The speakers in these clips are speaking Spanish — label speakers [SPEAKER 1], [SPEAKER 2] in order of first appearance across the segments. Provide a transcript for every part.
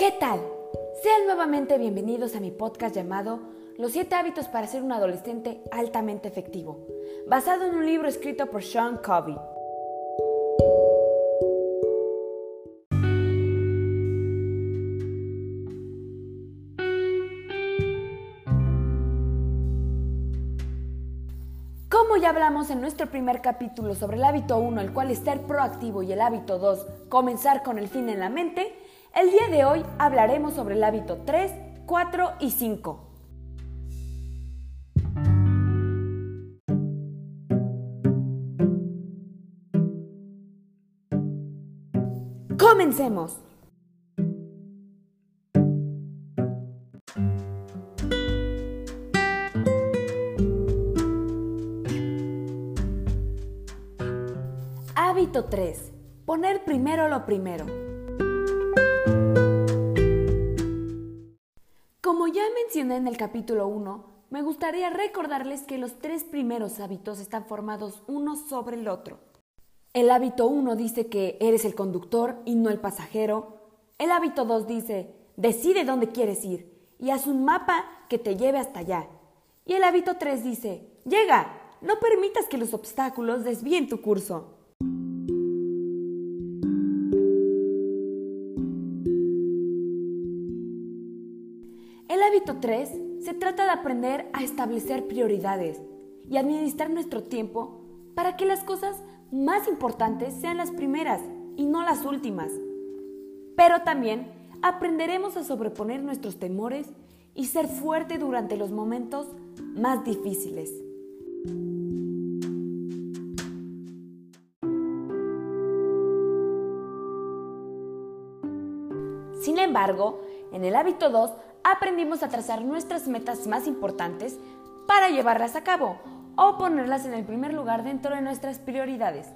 [SPEAKER 1] ¿Qué tal? Sean nuevamente bienvenidos a mi podcast llamado Los 7 hábitos para ser un adolescente altamente efectivo, basado en un libro escrito por Sean Covey. Como ya hablamos en nuestro primer capítulo sobre el hábito 1, el cual es ser proactivo, y el hábito 2, comenzar con el fin en la mente, el día de hoy hablaremos sobre el hábito 3, 4 y 5. Comencemos. Hábito 3. Poner primero lo primero. En el capítulo 1, me gustaría recordarles que los tres primeros hábitos están formados uno sobre el otro. El hábito 1 dice que eres el conductor y no el pasajero. El hábito 2 dice, decide dónde quieres ir y haz un mapa que te lleve hasta allá. Y el hábito 3 dice, llega, no permitas que los obstáculos desvíen tu curso. 3 se trata de aprender a establecer prioridades y administrar nuestro tiempo para que las cosas más importantes sean las primeras y no las últimas. Pero también aprenderemos a sobreponer nuestros temores y ser fuerte durante los momentos más difíciles. Sin embargo, en el hábito 2 aprendimos a trazar nuestras metas más importantes para llevarlas a cabo o ponerlas en el primer lugar dentro de nuestras prioridades,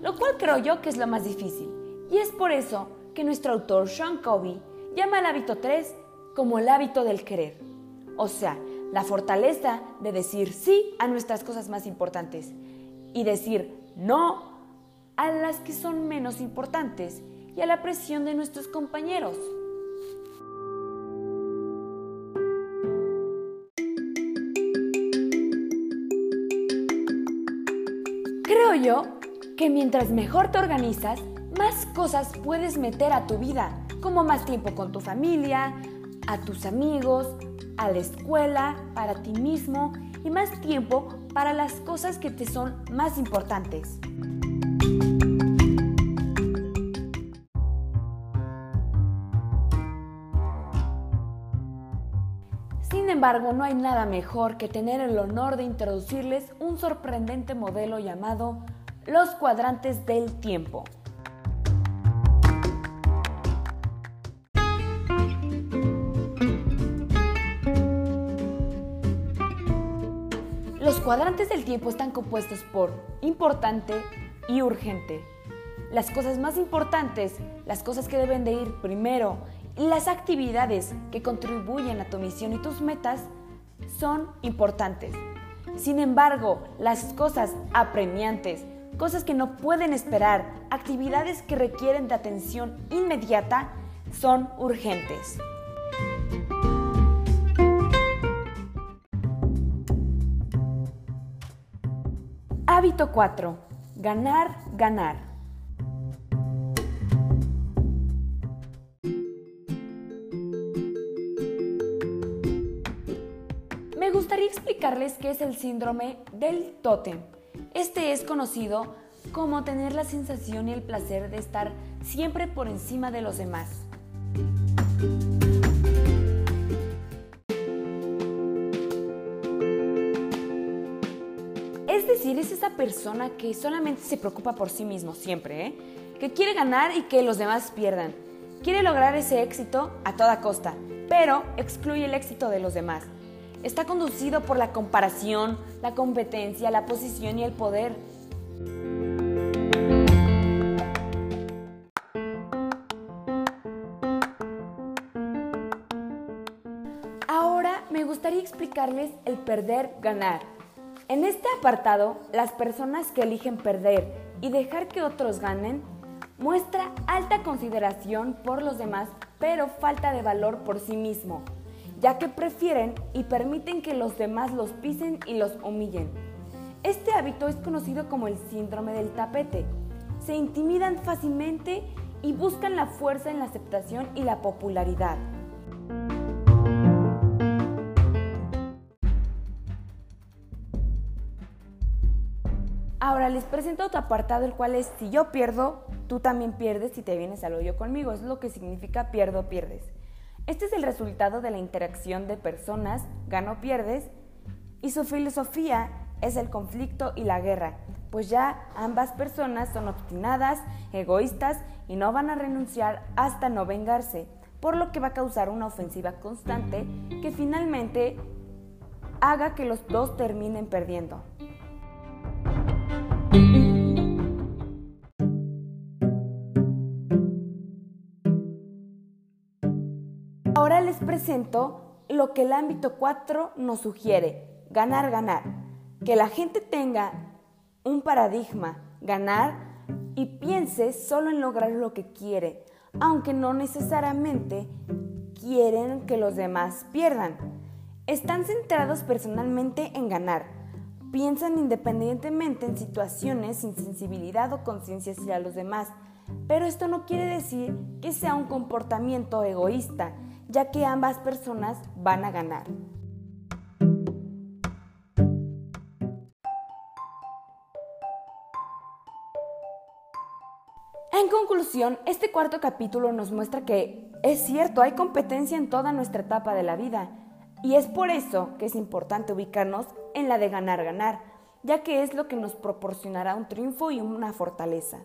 [SPEAKER 1] lo cual creo yo que es lo más difícil. Y es por eso que nuestro autor Sean Covey llama al hábito 3 como el hábito del querer, o sea, la fortaleza de decir sí a nuestras cosas más importantes y decir no a las que son menos importantes y a la presión de nuestros compañeros. Creo yo que mientras mejor te organizas, más cosas puedes meter a tu vida, como más tiempo con tu familia, a tus amigos, a la escuela, para ti mismo y más tiempo para las cosas que te son más importantes. Embargo, no hay nada mejor que tener el honor de introducirles un sorprendente modelo llamado los cuadrantes del tiempo. Los cuadrantes del tiempo están compuestos por importante y urgente. Las cosas más importantes, las cosas que deben de ir primero las actividades que contribuyen a tu misión y tus metas son importantes. Sin embargo, las cosas apremiantes, cosas que no pueden esperar, actividades que requieren de atención inmediata, son urgentes. Hábito 4. Ganar, ganar. Explicarles qué es el síndrome del tótem. Este es conocido como tener la sensación y el placer de estar siempre por encima de los demás. Es decir, es esa persona que solamente se preocupa por sí mismo siempre, ¿eh? que quiere ganar y que los demás pierdan. Quiere lograr ese éxito a toda costa, pero excluye el éxito de los demás. Está conducido por la comparación, la competencia, la posición y el poder. Ahora me gustaría explicarles el perder-ganar. En este apartado, las personas que eligen perder y dejar que otros ganen muestra alta consideración por los demás pero falta de valor por sí mismo, ya que prefieren y permiten que los demás los pisen y los humillen. Este hábito es conocido como el síndrome del tapete. Se intimidan fácilmente y buscan la fuerza en la aceptación y la popularidad. Ahora les presento otro apartado, el cual es si yo pierdo, tú también pierdes si te vienes al hoyo conmigo. Es lo que significa pierdo, pierdes. Este es el resultado de la interacción de personas, gano, pierdes, y su filosofía es el conflicto y la guerra, pues ya ambas personas son obstinadas, egoístas y no van a renunciar hasta no vengarse, por lo que va a causar una ofensiva constante que finalmente haga que los dos terminen perdiendo. Ahora les presento lo que el ámbito 4 nos sugiere, ganar, ganar. Que la gente tenga un paradigma, ganar, y piense solo en lograr lo que quiere, aunque no necesariamente quieren que los demás pierdan. Están centrados personalmente en ganar. Piensan independientemente en situaciones sin sensibilidad o conciencia hacia los demás. Pero esto no quiere decir que sea un comportamiento egoísta, ya que ambas personas van a ganar. En conclusión, este cuarto capítulo nos muestra que es cierto, hay competencia en toda nuestra etapa de la vida. Y es por eso que es importante ubicarnos en la de ganar-ganar, ya que es lo que nos proporcionará un triunfo y una fortaleza.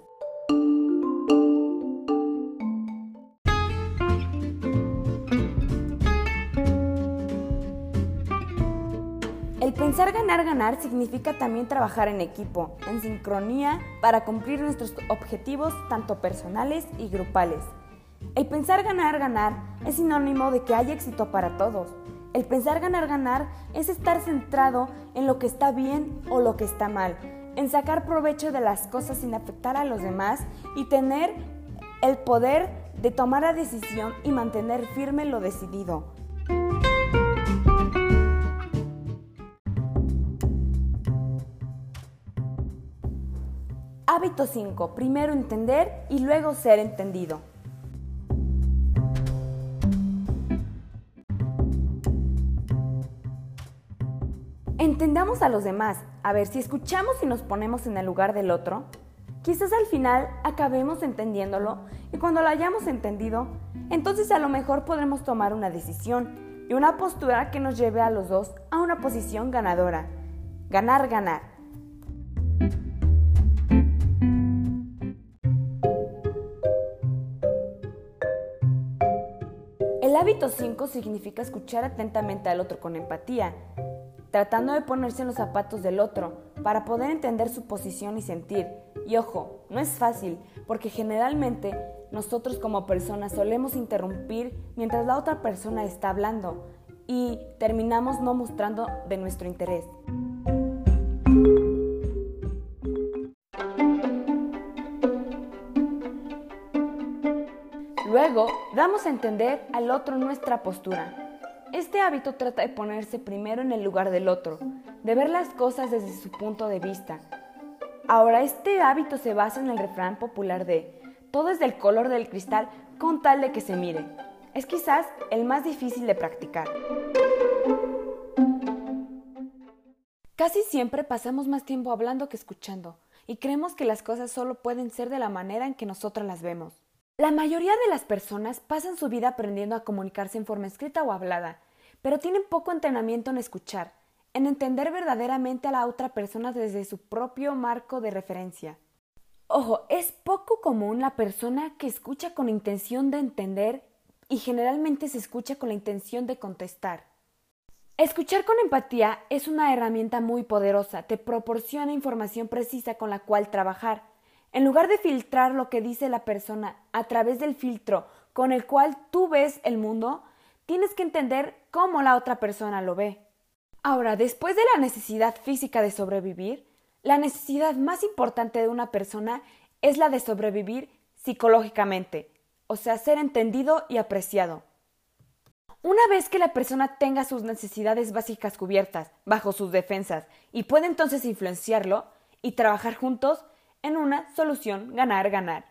[SPEAKER 1] Pensar ganar ganar significa también trabajar en equipo, en sincronía, para cumplir nuestros objetivos tanto personales y grupales. El pensar ganar ganar es sinónimo de que hay éxito para todos. El pensar ganar ganar es estar centrado en lo que está bien o lo que está mal, en sacar provecho de las cosas sin afectar a los demás y tener el poder de tomar la decisión y mantener firme lo decidido. Hábito 5. Primero entender y luego ser entendido. Entendamos a los demás. A ver, si escuchamos y nos ponemos en el lugar del otro, quizás al final acabemos entendiéndolo y cuando lo hayamos entendido, entonces a lo mejor podremos tomar una decisión y una postura que nos lleve a los dos a una posición ganadora. Ganar, ganar. Hábito 5 significa escuchar atentamente al otro con empatía, tratando de ponerse en los zapatos del otro para poder entender su posición y sentir. Y ojo, no es fácil, porque generalmente nosotros como personas solemos interrumpir mientras la otra persona está hablando y terminamos no mostrando de nuestro interés. Luego, damos a entender al otro nuestra postura. Este hábito trata de ponerse primero en el lugar del otro, de ver las cosas desde su punto de vista. Ahora, este hábito se basa en el refrán popular de todo es del color del cristal con tal de que se mire. Es quizás el más difícil de practicar. Casi siempre pasamos más tiempo hablando que escuchando, y creemos que las cosas solo pueden ser de la manera en que nosotras las vemos. La mayoría de las personas pasan su vida aprendiendo a comunicarse en forma escrita o hablada, pero tienen poco entrenamiento en escuchar, en entender verdaderamente a la otra persona desde su propio marco de referencia. Ojo, es poco común la persona que escucha con intención de entender y generalmente se escucha con la intención de contestar. Escuchar con empatía es una herramienta muy poderosa, te proporciona información precisa con la cual trabajar en lugar de filtrar lo que dice la persona a través del filtro con el cual tú ves el mundo, tienes que entender cómo la otra persona lo ve. Ahora, después de la necesidad física de sobrevivir, la necesidad más importante de una persona es la de sobrevivir psicológicamente. o sea, ser entendido y apreciado. Una vez que la persona tenga sus necesidades básicas cubiertas bajo sus defensas y puede entonces influenciarlo y trabajar juntos en una solución ganar-ganar.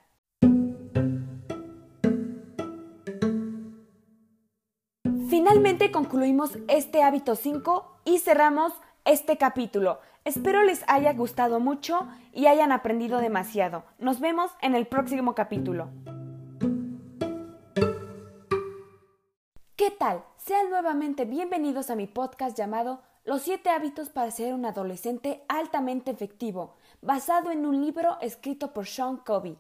[SPEAKER 1] Finalmente concluimos este hábito 5 y cerramos este capítulo. Espero les haya gustado mucho y hayan aprendido demasiado. Nos vemos en el próximo capítulo. ¿Qué tal? Sean nuevamente bienvenidos a mi podcast llamado Los 7 hábitos para ser un adolescente altamente efectivo, basado en un libro escrito por Sean Covey.